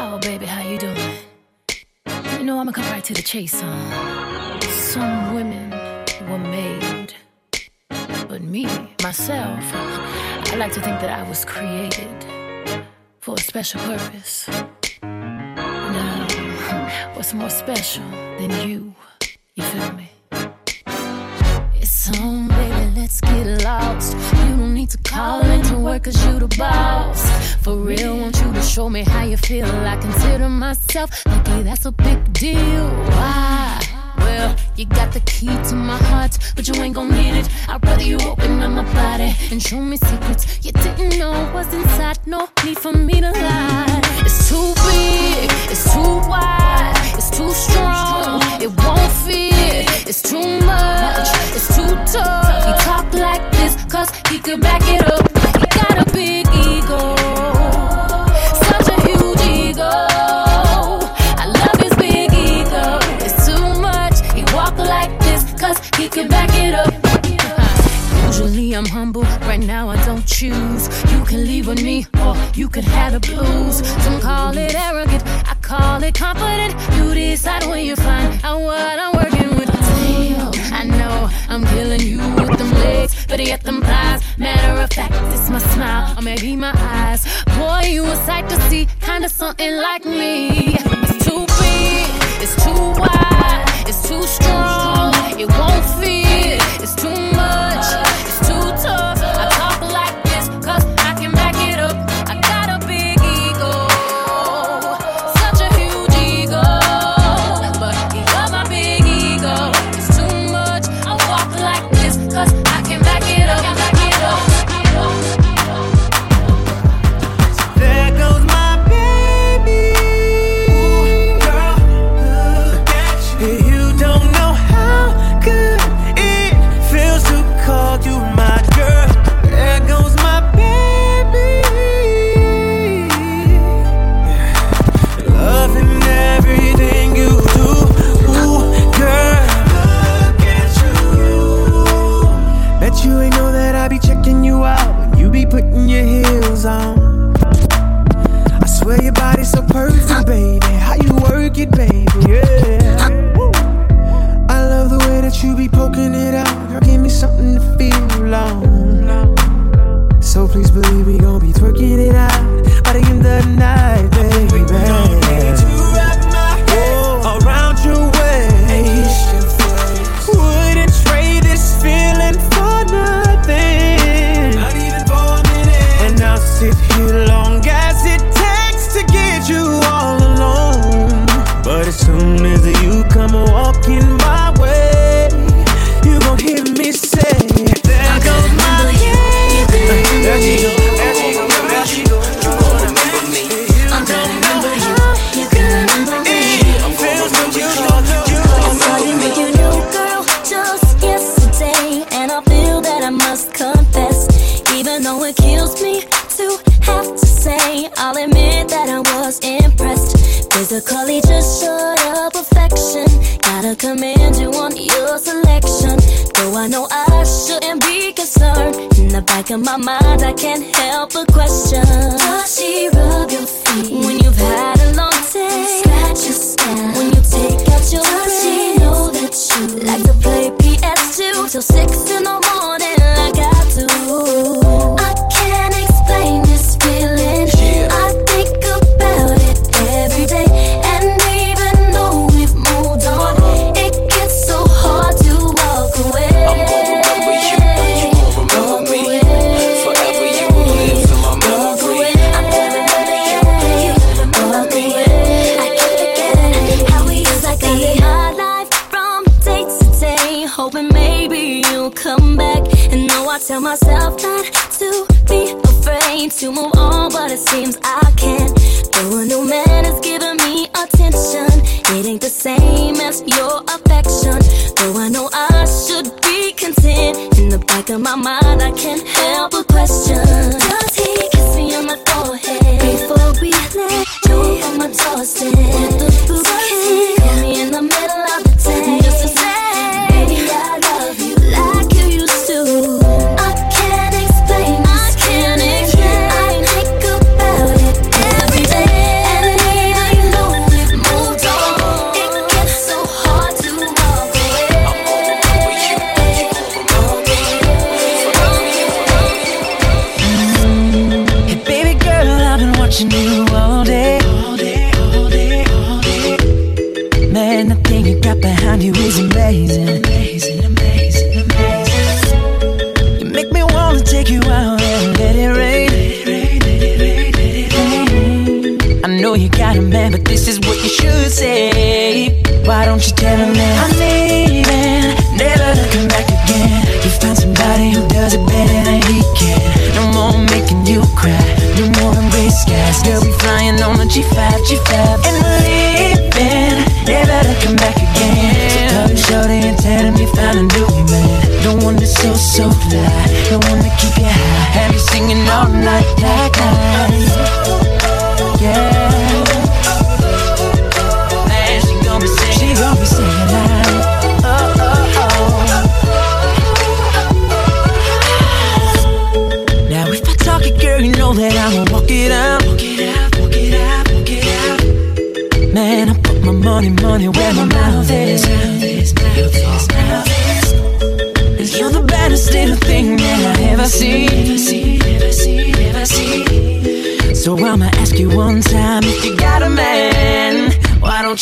Oh, baby, how you doing? You know, I'ma come right to the chase, huh? Some women were made, but me, myself, I like to think that I was created for a special purpose. Now, what's more special than you? You feel me? It's on, baby, let's get lost. You need to call into work cause you the boss. For real, want you to show me how you feel. I consider myself lucky, that's a big deal. Why? Well, you got the key to my heart, but you ain't gon' need it. I'd rather you open up my body and show me secrets you didn't know was inside. No need for me to lie. It's too big, it's too wide, it's too strong, it won't fit. It's too much, it's too tough. He talk like this, cause he could back it up. He got a big ego, such a huge ego. I love his big ego. It's too much. He walk like this, cause he can back it up. Usually I'm humble, right now I don't choose. You can leave with me, or you could have the blues. Some call it arrogant, I call it confident. You decide when you find out what I'm working with. I know I'm killing you with them legs, but yet them thighs. Matter of fact, it's my smile, or maybe my eyes. Boy, you a sight to see, kinda something like me. It's too big, it's too wide, it's too strong, it won't fit. It's too like to play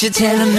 you tell him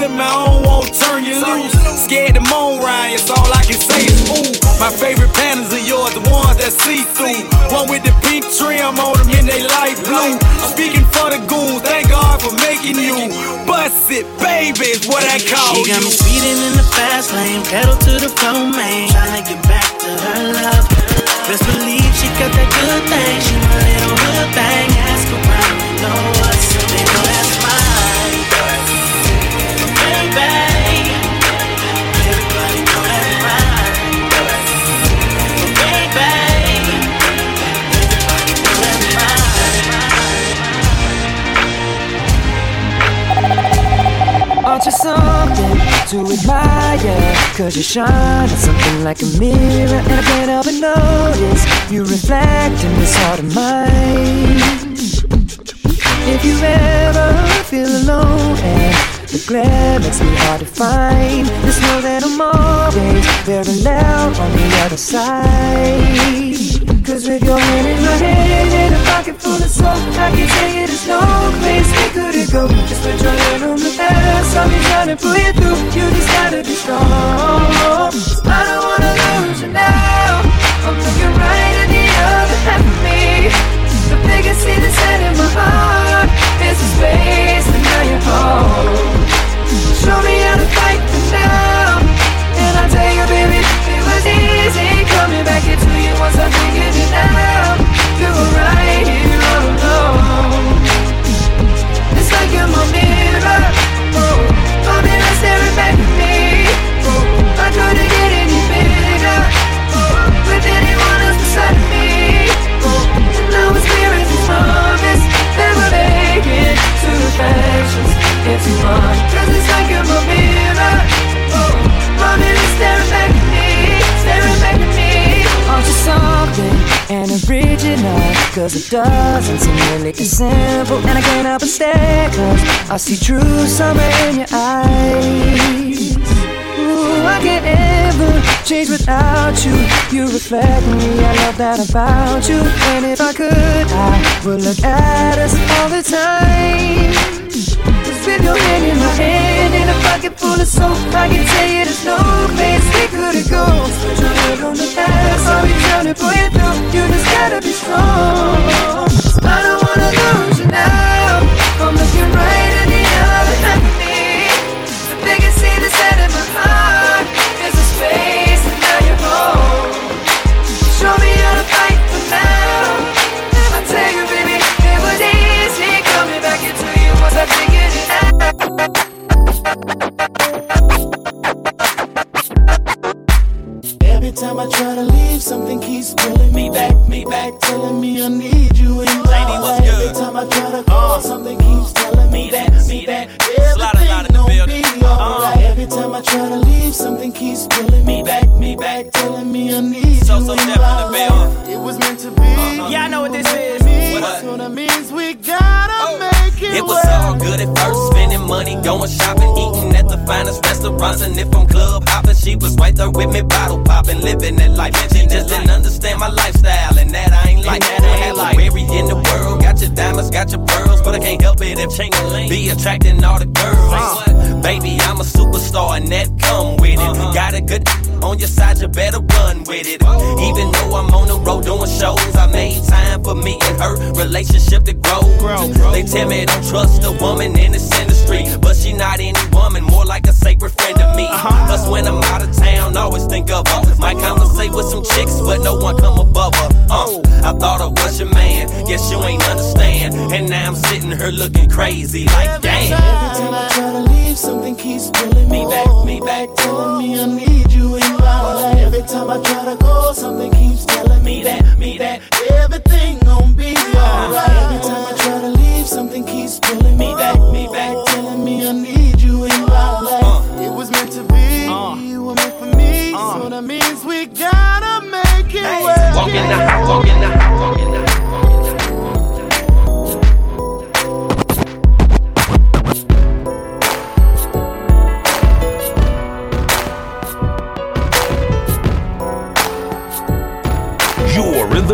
you get to me, I don't want turn you loose. Scared moan, Ryan, so all I can say is ooh. My favorite panties are yours, the ones that see through. One with the pink trim on them in they light blue. Speaking for the goons, thank God for making you. Bust it, baby, is what I call you. She got me speeding in the fast lane, pedal to the floor, man. Tryna get back to her love. Best believe she got that good thing. She my little hood thing. Ask around, know us. They know that's Aren't you something to admire? Cause you shine something like a mirror And I can't help but notice. You reflect in this heart of mine. If you ever feel alone and the glare makes me hard to find Just know that I'm always loud on the other side Cause with your hand in my hand and a pocket full of soap I can tell you there's no place we couldn't go. Just put your hand on the past, I'll be trying to pull you through. You just gotta be strong. I don't wanna lose you now. I'm looking right at the other half of me. The biggest the set in my heart It's a space and now you're home. Show me into you Once I figured it out You were right. here Cause it doesn't seem really as simple And I can't help but stare Cause I see true summer in your eyes. Ooh, I can't ever change without you. You reflect me, I love that about you. And if I could, I would look at us all the time With your hand in my hand so I can tell you there's no place we couldn't go. Put your on the past, I'll be to pull you through. You just gotta be strong. I don't wanna lose you now. I'm looking right at the other time I try to leave, something keeps pulling me back, me back, telling me I need you in my life. Every time I try to call, something keeps telling me that, me that everything gon' be alright. Every time I try to leave, something keeps pulling me back, me back, telling me I need you in my life. It was meant to be. Yeah, I know what this is. That's what that means. We gotta make it. Was all good at first, spending money, going shopping, eating at the finest restaurants. And if I'm club hopping, she was right there with me, bottle popping, living that life. She just didn't understand my lifestyle, and that I ain't like that. I ain't like every in the world. Got your diamonds, got your pearls, but I can't help it if ching be attracting all the girls. Uh, baby, I'm a superstar, and that come with it. Got a good on your side, you better run with it. Even though I'm on the road doing shows, I made me and her relationship to grow. They tell me don't trust a woman in this industry, but she not any woman, more like a sacred friend to me. Cause when I'm out of town, always think of her. Might conversate with some chicks, but no one come above her. Uh, I thought I was your man, guess you ain't understand. And now I'm sitting here looking crazy, like damn. Every time I try to leave, something keeps pulling me back, me back, telling me I need you in my life. Every time I try to go, something keeps telling me that, me that everything gon' be alright. Every time I try to leave, something keeps pulling me back, me back, telling me I need you in my uh, life. Uh. It was meant to be, uh. you were meant for me, so that means we gotta make it work. Walk in the house, walk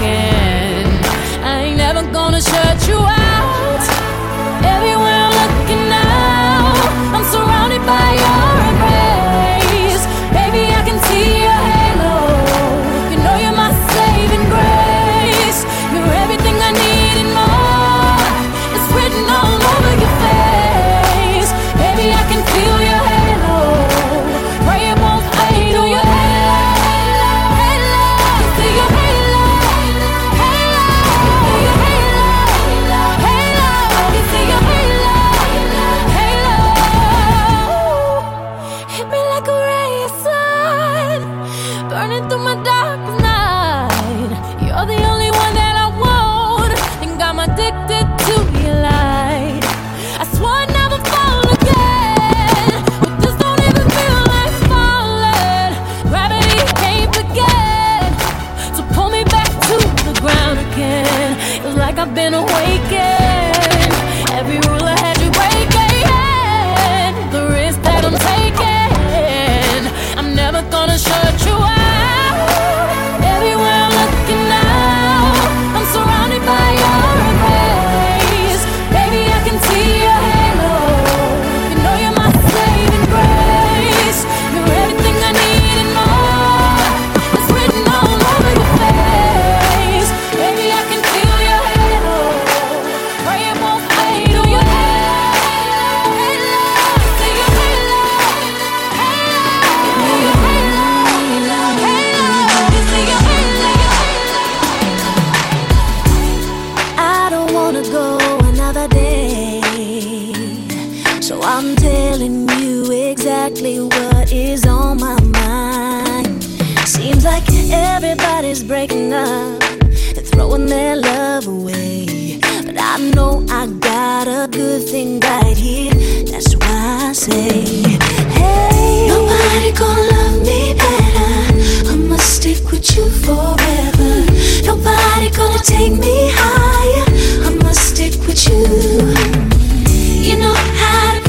I ain't never gonna shut you out.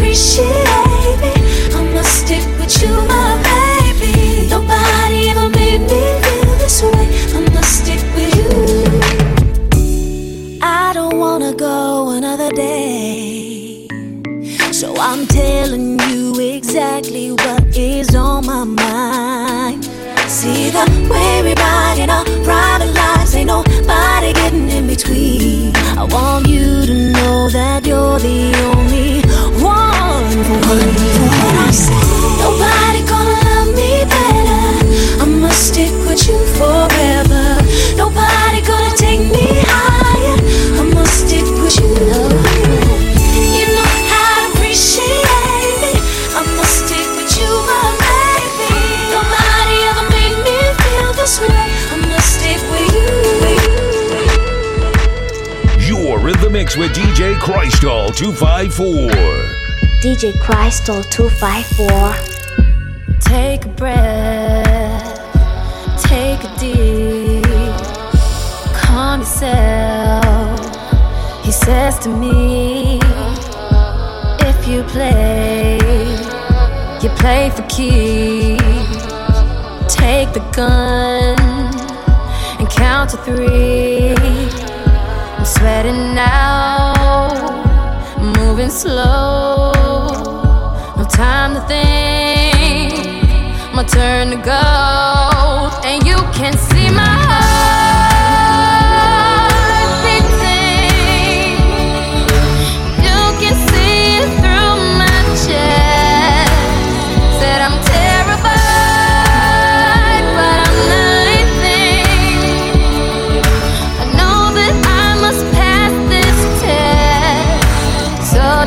Appreciate me. I'ma stick with you, my baby. Nobody ever made me feel this way. I'ma stick with you. I don't wanna go another day. So I'm telling you exactly what is on my mind. See the way we ride in our private lives, ain't nobody getting in between. I want you to know that you're the only DJ Crystal 254. DJ Crystal 254. Take a breath, take a deep, calm yourself. He says to me, if you play, you play for keeps. Take the gun and count to three. Sweating now, moving slow. No time to think, my turn to go. And you can see my heart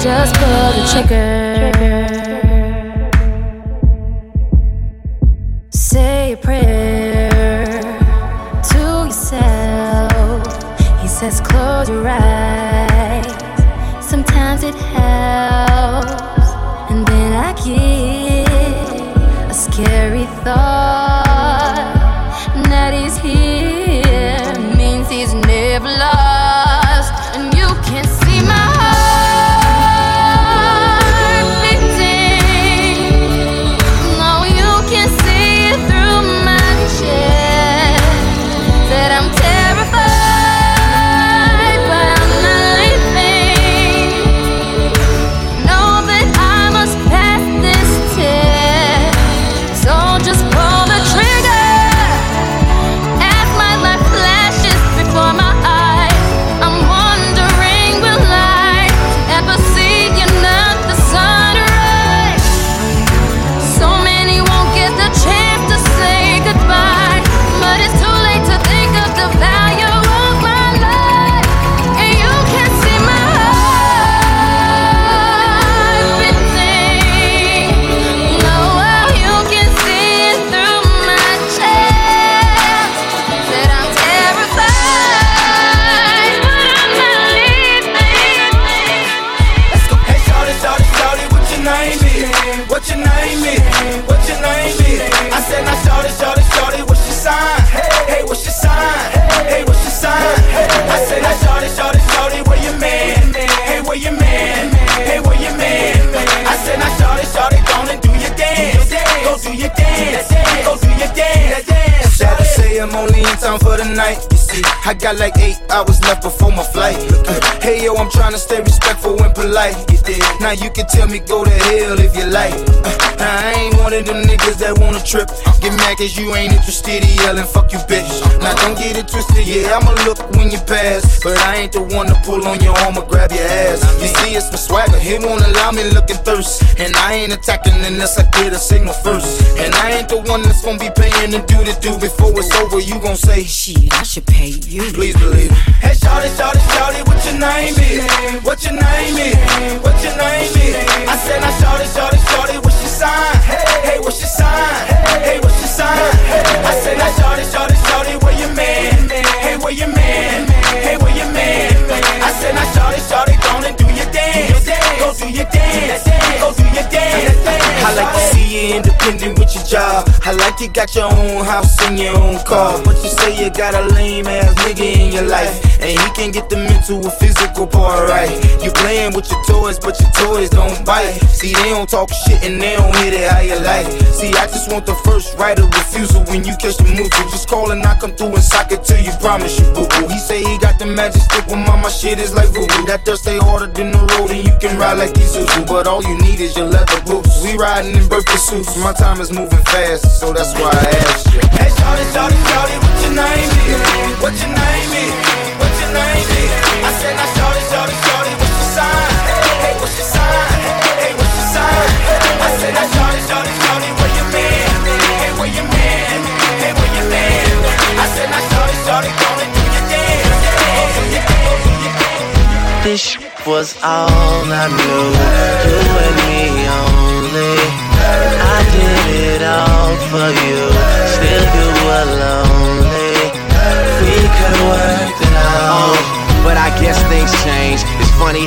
just pull the trigger. Say a prayer to yourself. He says, close your eyes. In town for the night. You see, I got like eight hours left before my flight. Uh, hey yo, I'm trying to stay respectful and polite. You? Now you can tell me go to hell if you like. Uh, now I ain't one of them niggas that wanna trip. Get mad cause you ain't interested in yelling, fuck you bitch. Now don't get it twisted, yeah, I'ma look when you pass. But I ain't the one to pull on your arm or grab your ass. You see, it's my swagger, he won't allow me looking thirst. And I ain't attacking unless I get a signal first. And I ain't the one that's gonna be paying to do the do before it's over. You gon' say, Shit, I should pay you. Please believe it. Hey, shawty, shawty, shawty, what your name is? What your name is? What your name is? I said, now, shawty, shawty, shawty, what's your sign? Hey, hey, what's your sign? Hey, what's your sign? I said, now, shawty, shawty, shawty, where your man? Hey, where your man? Hey, where your man? I said, now, shawty, shawty, gonna do your dance. Go do your dance. Independent with your job. I like you got your own house and your own car. But you say you got a lame ass nigga in your life. And he can't get the mental or physical part right. You playing with your toys, but your toys don't bite. See, they don't talk shit and they don't hit it how you like. See, I just want the first right of refusal when you catch the move. Just call and I come through and sock it till you promise you boo boo. He say he got the magic stick when mama shit is like voodoo. That dirt stay harder than the road and you can ride like Isuzu. But all you need is your leather boots. We riding in birthday suits. My time is moving fast, so that's why I asked you. Hey, shawty, shawty, shawty, what your name is? What your name is? What your name is? I said, now shawty, shawty, shawty, what's your sign? Hey, what's your sign? Hey, what's your sign? I said, now shawty, shawty, shawty, where your man? Hey, where your man? Hey, where your man? I said, now shawty, shawty, This was all I knew. You and me only. I did it all for you.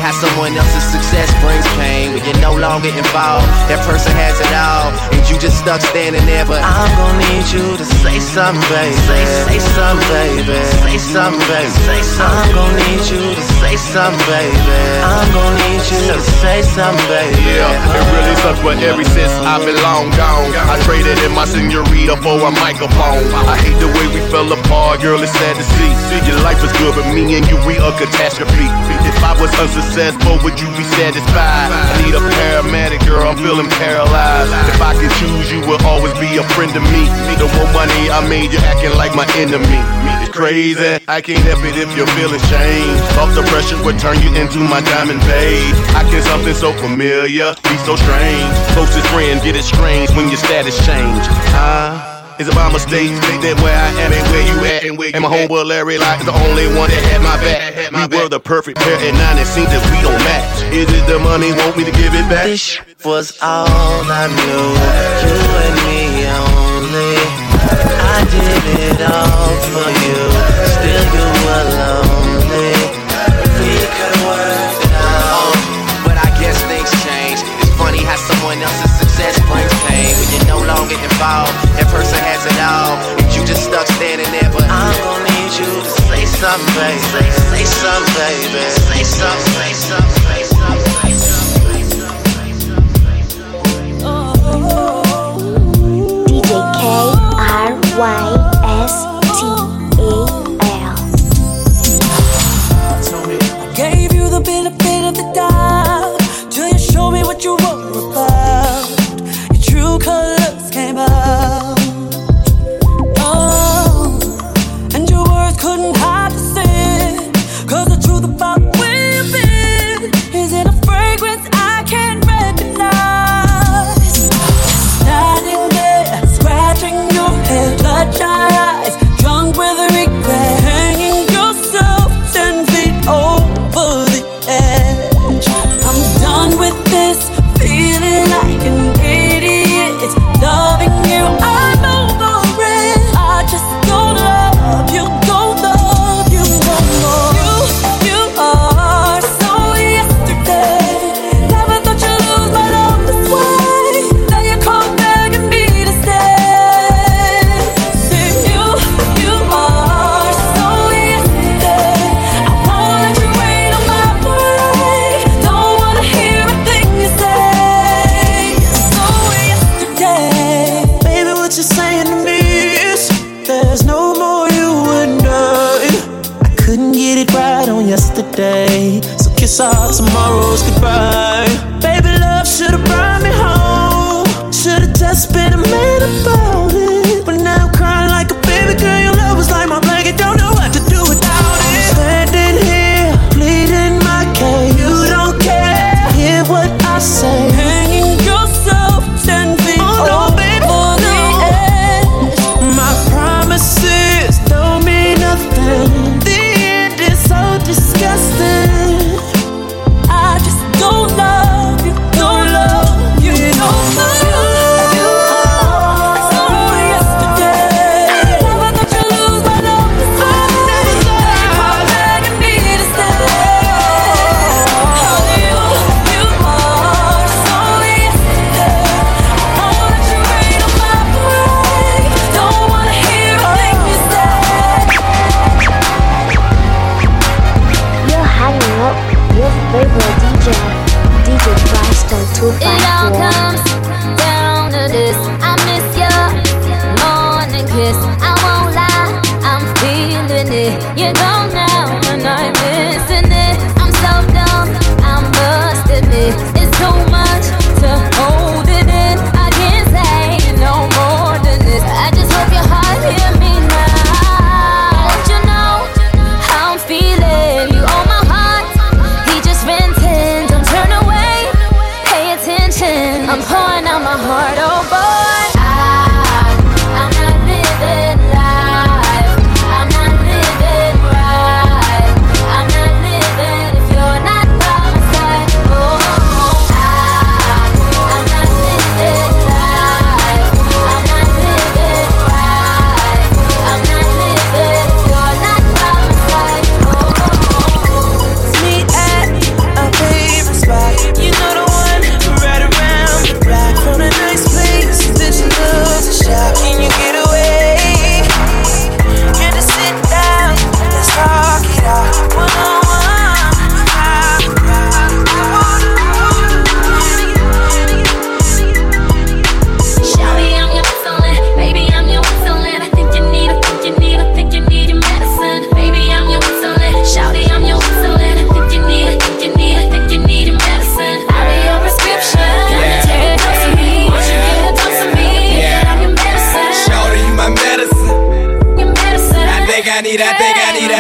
How someone else's success brings pain. When you're no longer involved, that person has it all, and you just stuck standing there. But I'm gonna need you to say something, baby. Say, say something, baby. Say something, baby. Say something. I'm gonna need you to say something, baby. I'm gonna need you to say something, baby. Yeah, it really sucks, but ever since I've been long gone, I traded in my senorita for a microphone. I hate the way we fell apart, girl. It's sad to see. See, your life was good, but me and you, we a catastrophe. If I was unsuccessful, would you be satisfied? I need a paramedic, girl. I'm feeling paralyzed. If I can choose, you will always be a friend to me. The more money I made, you're acting like my enemy. It's crazy. I can't help it if you're feeling shame. Off the pressure would turn you into my diamond babe. I can something so familiar, be so strange. Closest friend get it strange when your status change. Ah. Is it by mistake that where I am and where you at? And, where and my homeboy Larry Locke is the only one that had my back. We were the perfect pair, and now it seems that we don't match. Is it the money? Want me to give it back? This was all I knew. You and me only. I did it all for you. Still you were lonely. We could work it out. But I guess things change. It's funny how someone else's success brings pain. When you're no longer involved, that person something, baby. Say, something, baby. Say something, say something, say something, say DJ K R Y S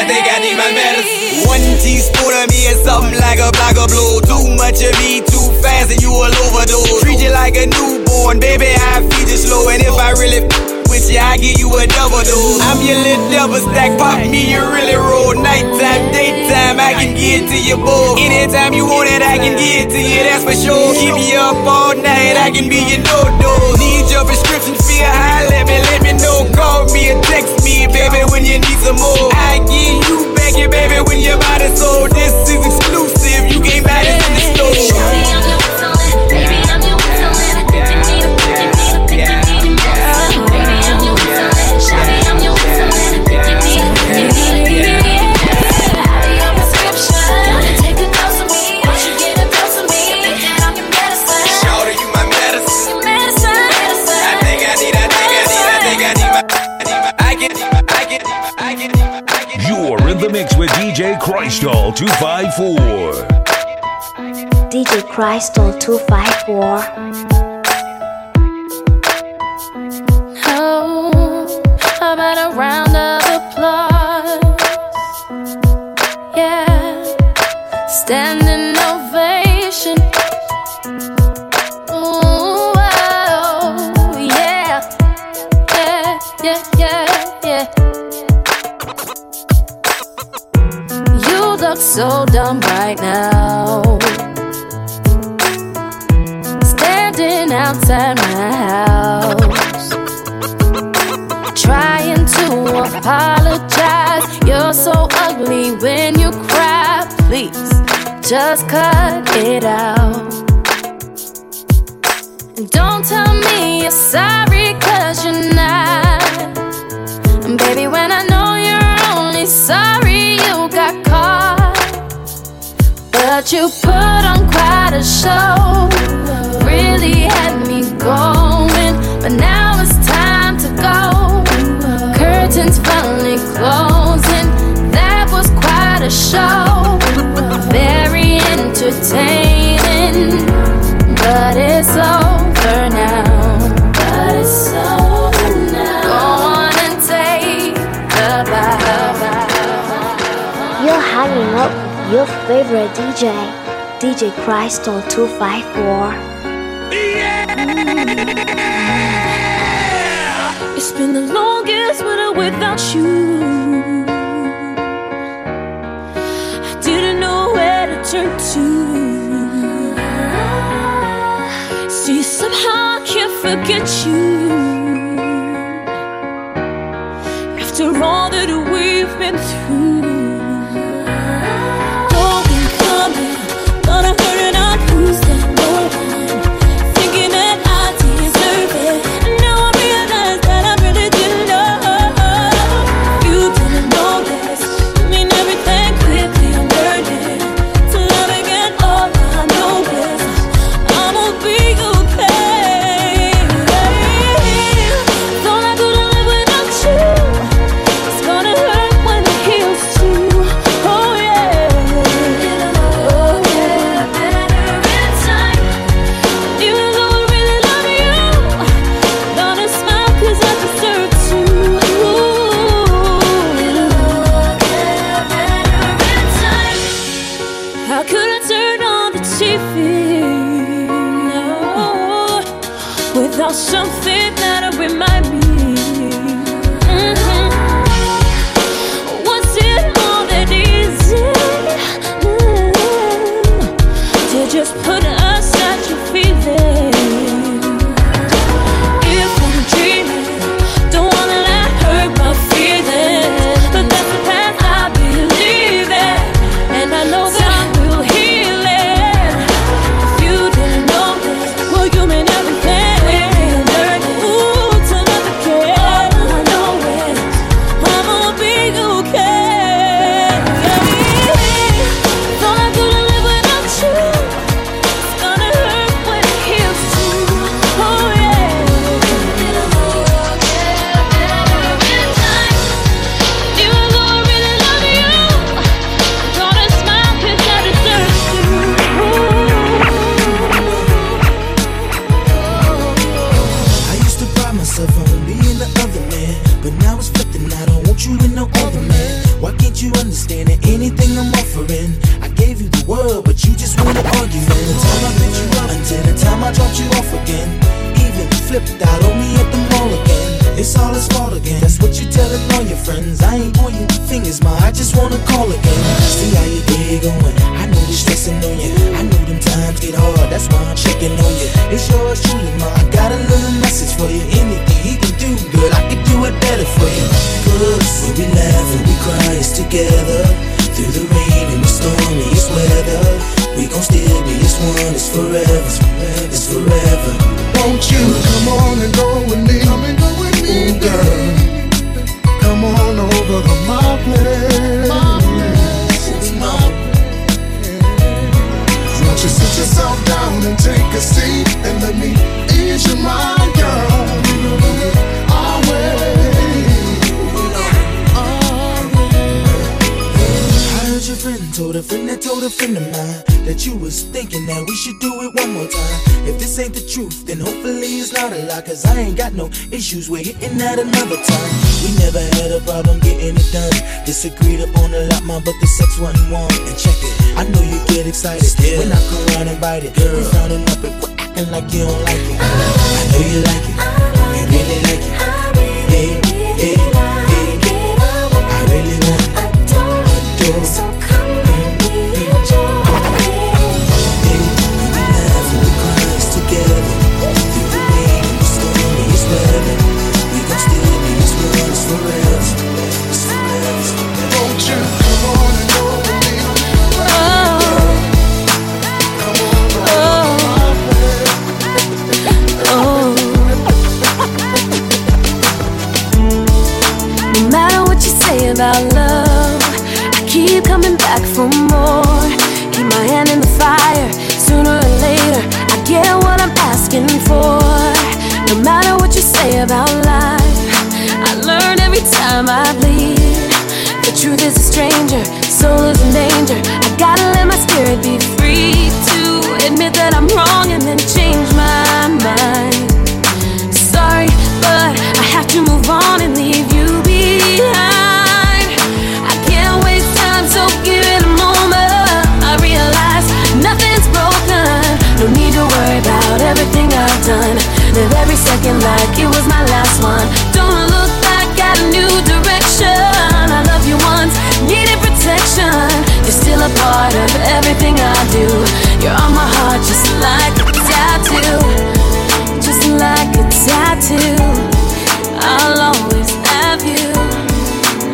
Think I need my medicine. One teaspoon of me is something like a block of blue. Too much of me, too fast, and you will overdose. Treat you like a newborn, baby. I feed you slow, and if I really with you, I give you a double dose. I'm your little double stack, pop me, you really roll. Nighttime, daytime, I can get to you both. Anytime you want it, I can get to you, that's for sure. Keep you up all night, I can be your no dose. Need your prescription, feel high, let me, let me know. Call me or text me, baby, when you need some more. I give you back your baby when your body so. This is Crystal 254. DJ Crystal 254. Oh, how about a just cut it out. Don't tell me you're sorry, cause you're not. Baby, when I know you're only sorry you got caught. But you put on quite a show. Really had me going. But now it's time to go. Curtains finally closing. That was quite a show. Very entertaining. But it's over now. But it's over now. Go on and take the bow. You're hanging up with your favorite DJ, DJ Crystal 254. Yeah! It's been the longest winter without you. Turn to. See, somehow I can't forget you. After all that we've been through. Without something that'll remind me. Mhm. Was it to just put yours truly, ma. Yourself down and take a seat and let me ease your mind, girl? Your friend told a friend that told a friend of mine that you was thinking that we should do it one more time. If this ain't the truth, then hopefully it's not a lie. Cause I ain't got no issues with hitting that another time. We never had a problem getting it done. Disagreed upon a lot, man, but the sex wasn't one. And check it, I know you get excited when I come around and bite it. Girl, you frowning up and acting like you don't like it. I know you like it, you really like it. Hey, about love, I keep coming back for more. Keep my hand in the fire. Sooner or later, I get what I'm asking for. No matter what you say about life, I learn every time I bleed. The truth is a stranger, soul is in danger. I gotta let my spirit be free to admit that I'm wrong and then change my mind. Sorry, but I have to move on and leave you about everything I've done. Live every second like it was my last one. Don't look back, got a new direction. I love you once, needed protection. You're still a part of everything I do. You're on my heart, just like a tattoo. Just like a tattoo. I'll always have you.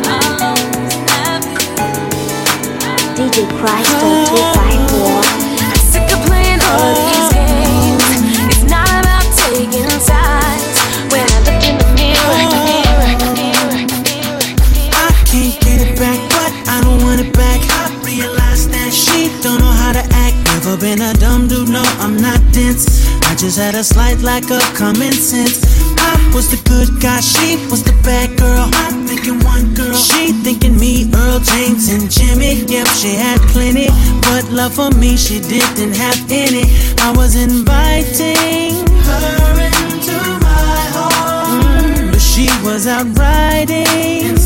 I'll always have you. DJ Christ just had a slight lack of common sense. I was the good guy, she was the bad girl. I'm thinking one girl, she thinking me, Earl James and Jimmy. Yep, she had plenty, but love for me she didn't have any. I was inviting her into my home, but she was out riding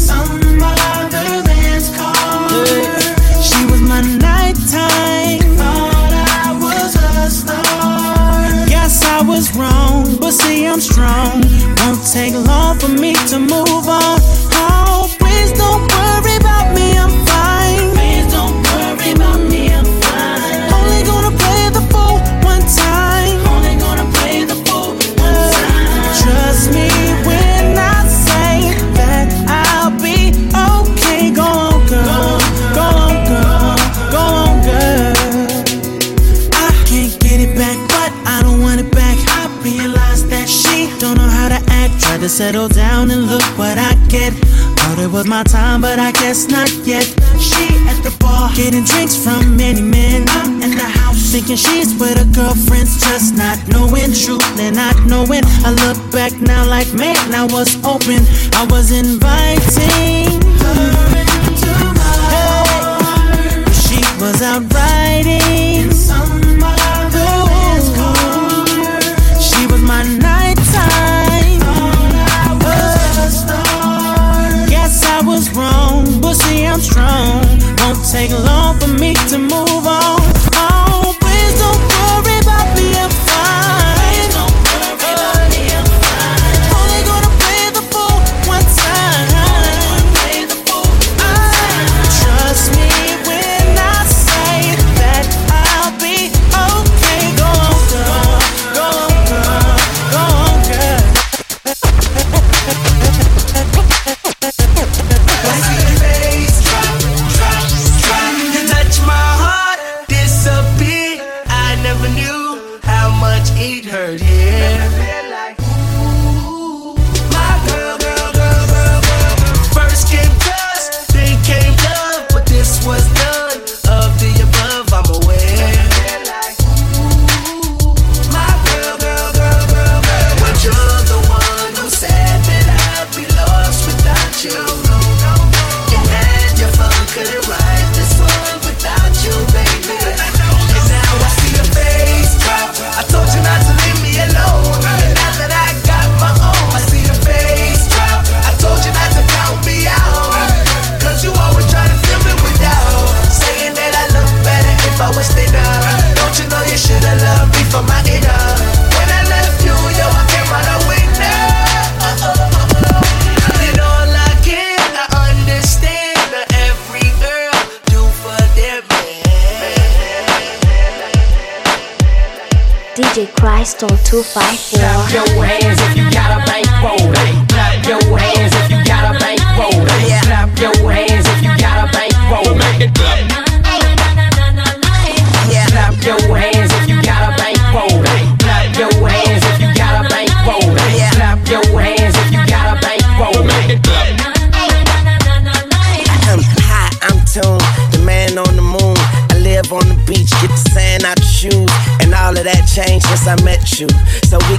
see I'm strong. Won't take long for me to move on. settle down and look what I get. Thought it was my time, but I guess not yet. She at the bar, getting drinks from many men. I'm in the house, thinking she's with her girlfriends, just not knowing truth and not knowing. I look back now like, man, I was open, I was inviting.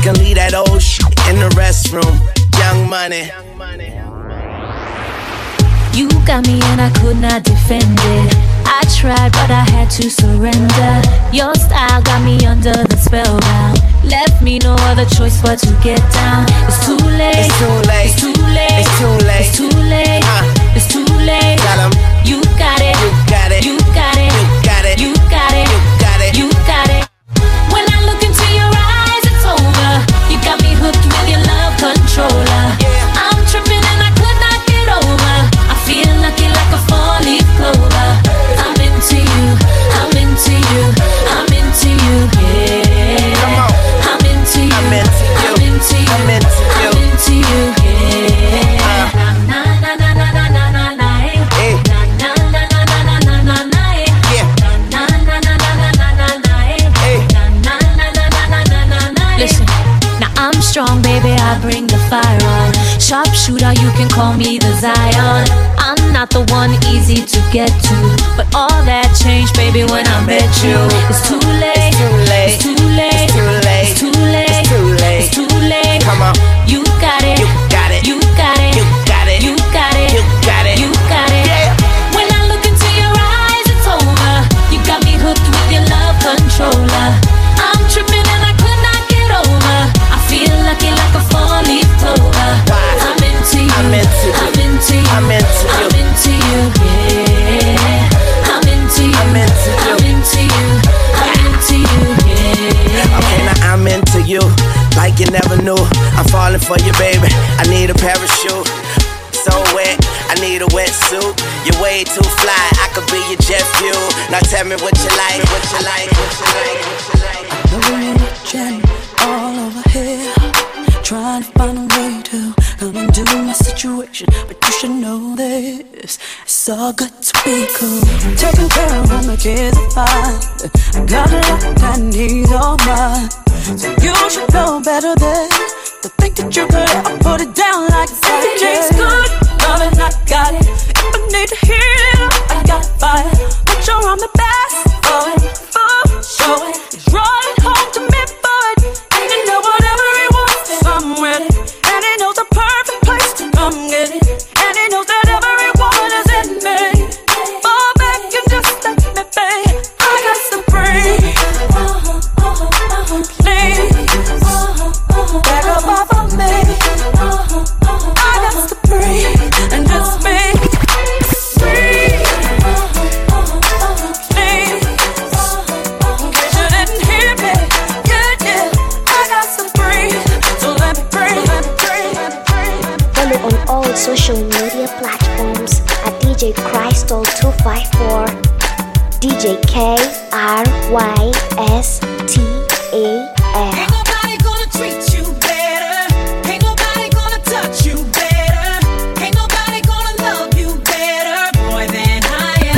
can leave that old shit in the restroom. Young money. You got me and I could not defend it. I tried, but I had to surrender. Your style got me under the spellbound. Left me no other choice but to get down. It's too late. It's too late. It's too late. It's too late. It's too late. Uh, it's too late. Got em. You got it. You got it. You got it. You got it. You got it. You got it. can call me the Zion. I'm not the one easy to get to, but all that changed, baby, when I met you. It's too late. It's too late. It's too late. It's too late. It's too late. It's too late. It's too late. Come on. Tell me what you like, what you like, what you like, what you like. Know you're reaching all over here, trying to find a way to undo my situation. But you should know this: it's all good to be cool. Taking care of all my kids are fine. I got a lot that needs all mine. So you should know better than to think that you could ever put it down like a It's good, loving I got it. If I need to heal it I got fire. But you're on the best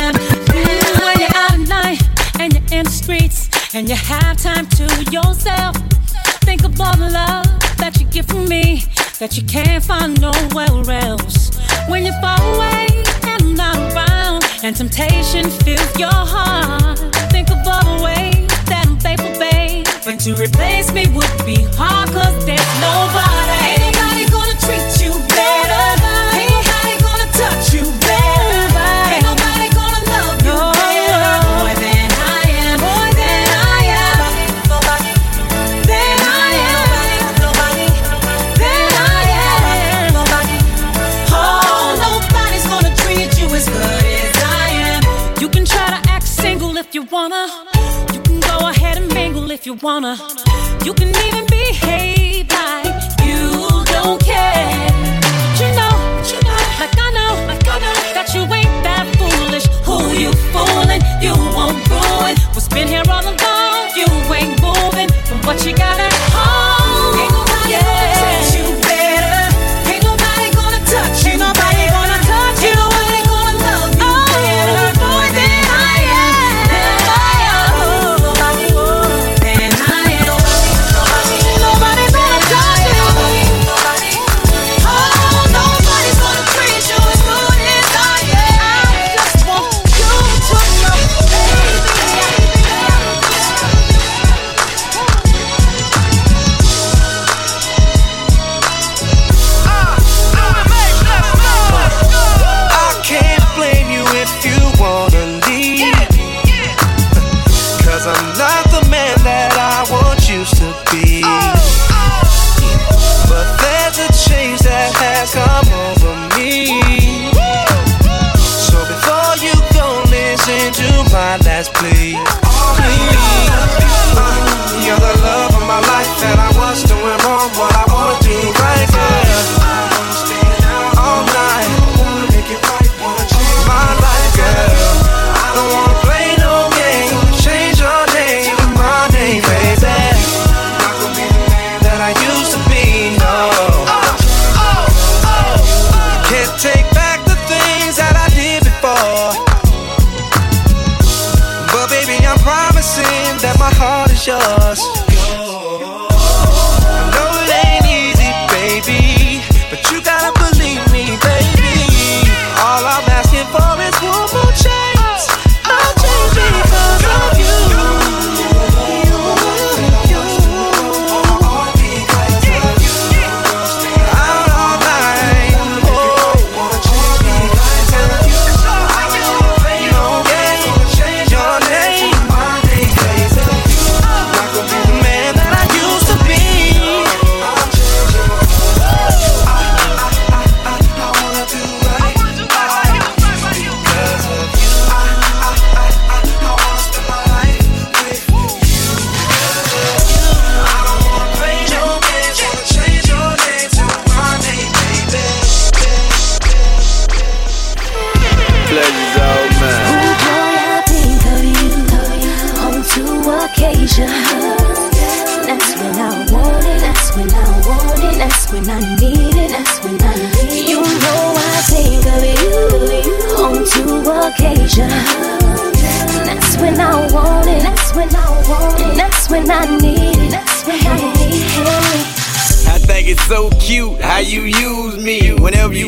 am. Mm, When you're out at night and you're you have time to yourself, think of all the love that you get from me that you can't find nowhere else. When you fall away and not around and temptation fills your heart, think of all the ways that I'm faithful, babe. But to replace me would be hard, cause there's nobody. Ain't nobody gonna treat you you wanna. You can even behave like you don't care. But you know, you know, like I know, like I know that you ain't that foolish. Who you fooling? You won't ruin what's been here all along. You ain't moving from what you got at home. Plea. Please.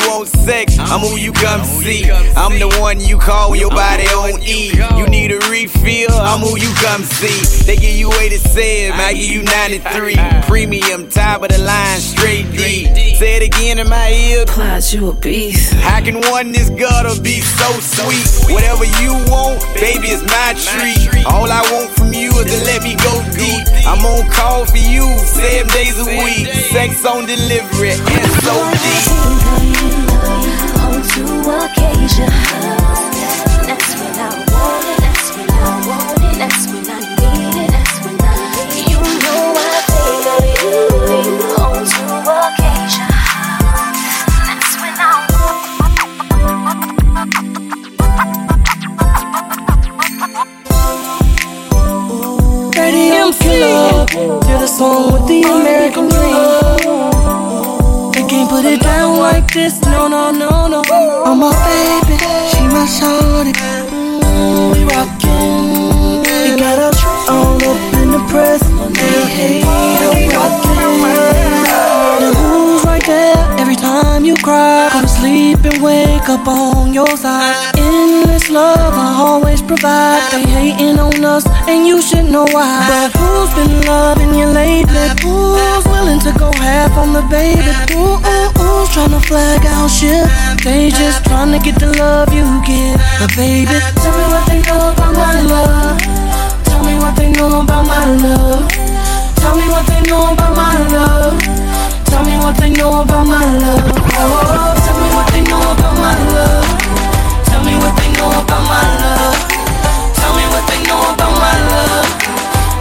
Want oh sex, I'm who you come see. I'm the one you call when your body on E. You need a refill, I'm who you come see. They give you 87, I give you 93. Premium, top of the line, straight D. Say it again in my ear. Clyde, you a beast. How can one this gutter be so sweet? Whatever you want, baby, it's my treat. All I want from you is to let me go deep. I'm on call for you seven days a week. Sex on delivery and so deep. On two occasions. A song with the American dream. They can't put it down like this. No, no, no, no. I'm my baby. She my shorty. Mm, we rockin'. We got us all up in the press. Hey, hey, we rockin'. The who's right there every time you cry. Sleep and wake up on your side. Endless love I always provide. They hating on us and you should know why. But who's been loving you lately? Who's willing to go half on the baby? Ooh, trying to flag out shit? They just trying to get the love you get. But baby, tell me what they know about my love. Tell me what they know about my love. Tell me what they know about my love. Tell me what they know about my love. Oh, tell me what they know about my love. Tell me what they know about my love. Tell me what they know about my love.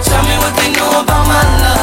Tell me what they know about my love.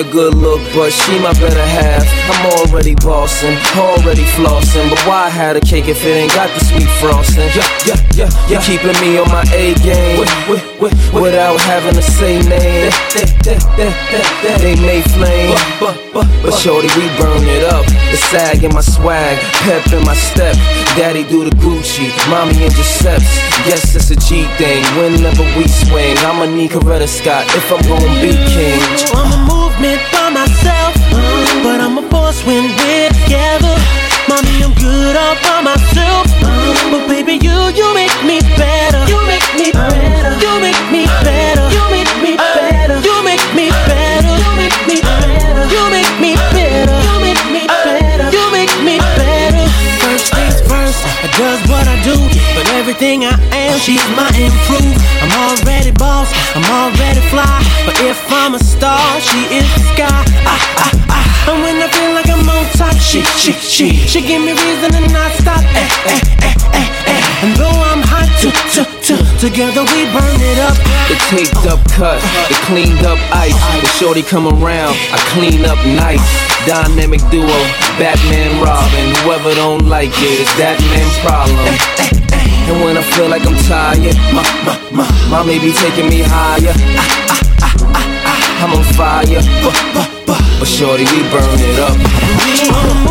A good look, but she my better half. I'm already bossing, already flossing. But why have a cake if it ain't got the sweet frosting? Yeah, yeah, yeah, yeah. You keeping me on my A game with, with, with, without having to say name. They, may flame, but, but, but shorty, we burn it up. The sag in my swag, pep in my step. Daddy do the Gucci, mommy in Giuseppe's. Yes, it's a G thing. Whenever we swing, I'ma need Coretta Scott if I'm gonna be king. I'm a movement it by myself, mm. but I'm a force when we're together. Mommy, I'm good all by myself, mm. but baby, you you make me better. You make me better. You make me better. Everything I am, she's my improve. I'm already boss, I'm already fly. But if I'm a star, she is the sky. Ah, ah, ah. And when I feel like I'm on top, she, she, she, she give me reason to not stop. Eh, eh, eh, eh, eh. And though I'm hot, t- t- t- together we burn it up. The taped up cut, the cleaned up ice. The shorty come around, I clean up nice. Dynamic duo, Batman Robin. Whoever don't like it, it's that man problem. And when I feel like I'm tired, my, my, my, my may be taking me higher. Ah, ah, ah, ah, ah, I'm on fire, but, but, but, but shorty, we burn it up.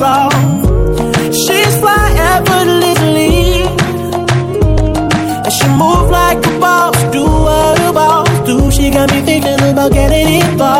Pedicure. She's fly effortlessly. And she move like a boss, do what a boss do. She got me thinking about getting involved.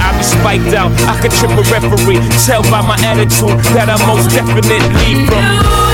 I be spiked out, I could trip a referee. Tell by my attitude that I most definitely from.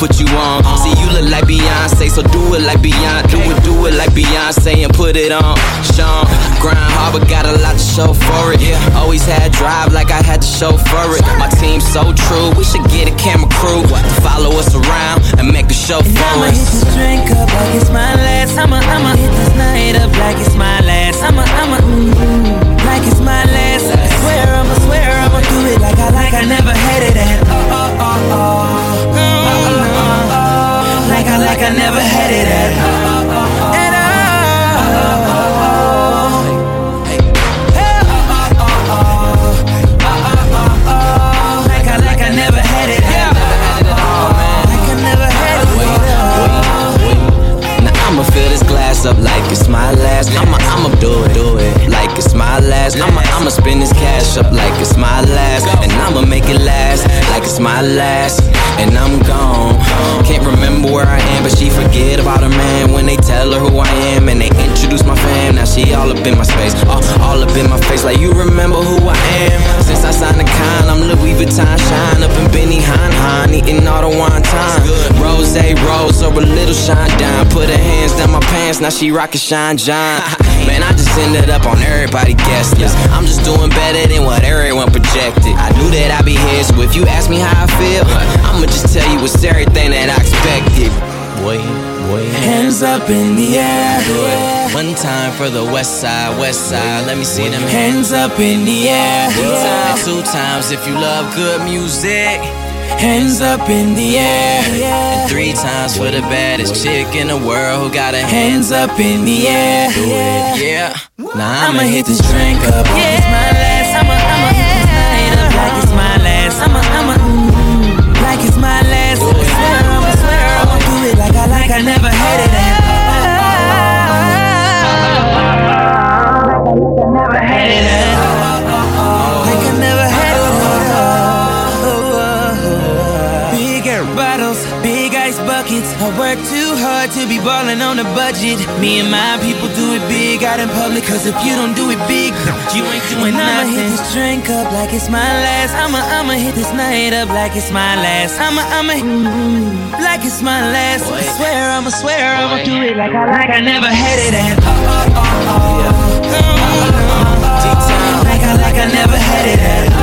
put you on. See, you look like Beyonce, so do it like Beyonce. Do it, do it like Beyonce and put it on. Sean, grind hard, but got a lot to show for it. Always had drive like I had to show for it. My team's so true, we should get a camera crew to follow us around and make a show for I'ma hit us. this drink up like it's my last. I'ma I'ma hit this night up like it's my last. I'ma I'ma mm, like it's my last. I swear I'ma swear I'ma do it like I like I never had it at oh. Oh, oh, oh, oh. Like I never had it at oh. At all. Like I like I never had it at Like I never had it Now I'ma fill this glass up like it's my last. I'ma I'ma do it, do it it's my last. I'ma I'ma spend this cash up like it's my last, and I'ma make it last like it's my last. And I'm gone. Can't remember where I am, but she forget about her man when they tell her who I am and they introduce my fam. Now she all up in my space, all, all up in my face. Like you remember who I am? Since I signed the con, I'm Louis Vuitton shine up in Benny Han Han, eating all the time. Rose rose or a little shine down. Put her hands down my pants, now she rockin' shine John. Man, I just ended up on everybody guest list. I'm just doing better than what everyone projected. I knew that I'd be here, so if you ask me how I feel, I'ma just tell you it's everything that I expected. Boy, boy. Hands up in the air. One time for the west side, west side. Let me see them Hands up in the air. Two times if you love good music. Hands up in the air. And three times for the baddest chick in the world who got her Hands up in the air. Yeah. Now I'ma hit this drink up like ballin' on a budget. Me and my people do it big out in public. Cause if you don't do it big, you ain't doing nothing. I'ma hit this drink up like it's my last. I'ma, I'ma hit this night up like it's my last. I'ma, I'ma, mm, like it's my last. I swear, I'ma swear, I'ma do it like I, like I never had it at. Oh, oh, oh, oh. Like I, like I never had it at. Like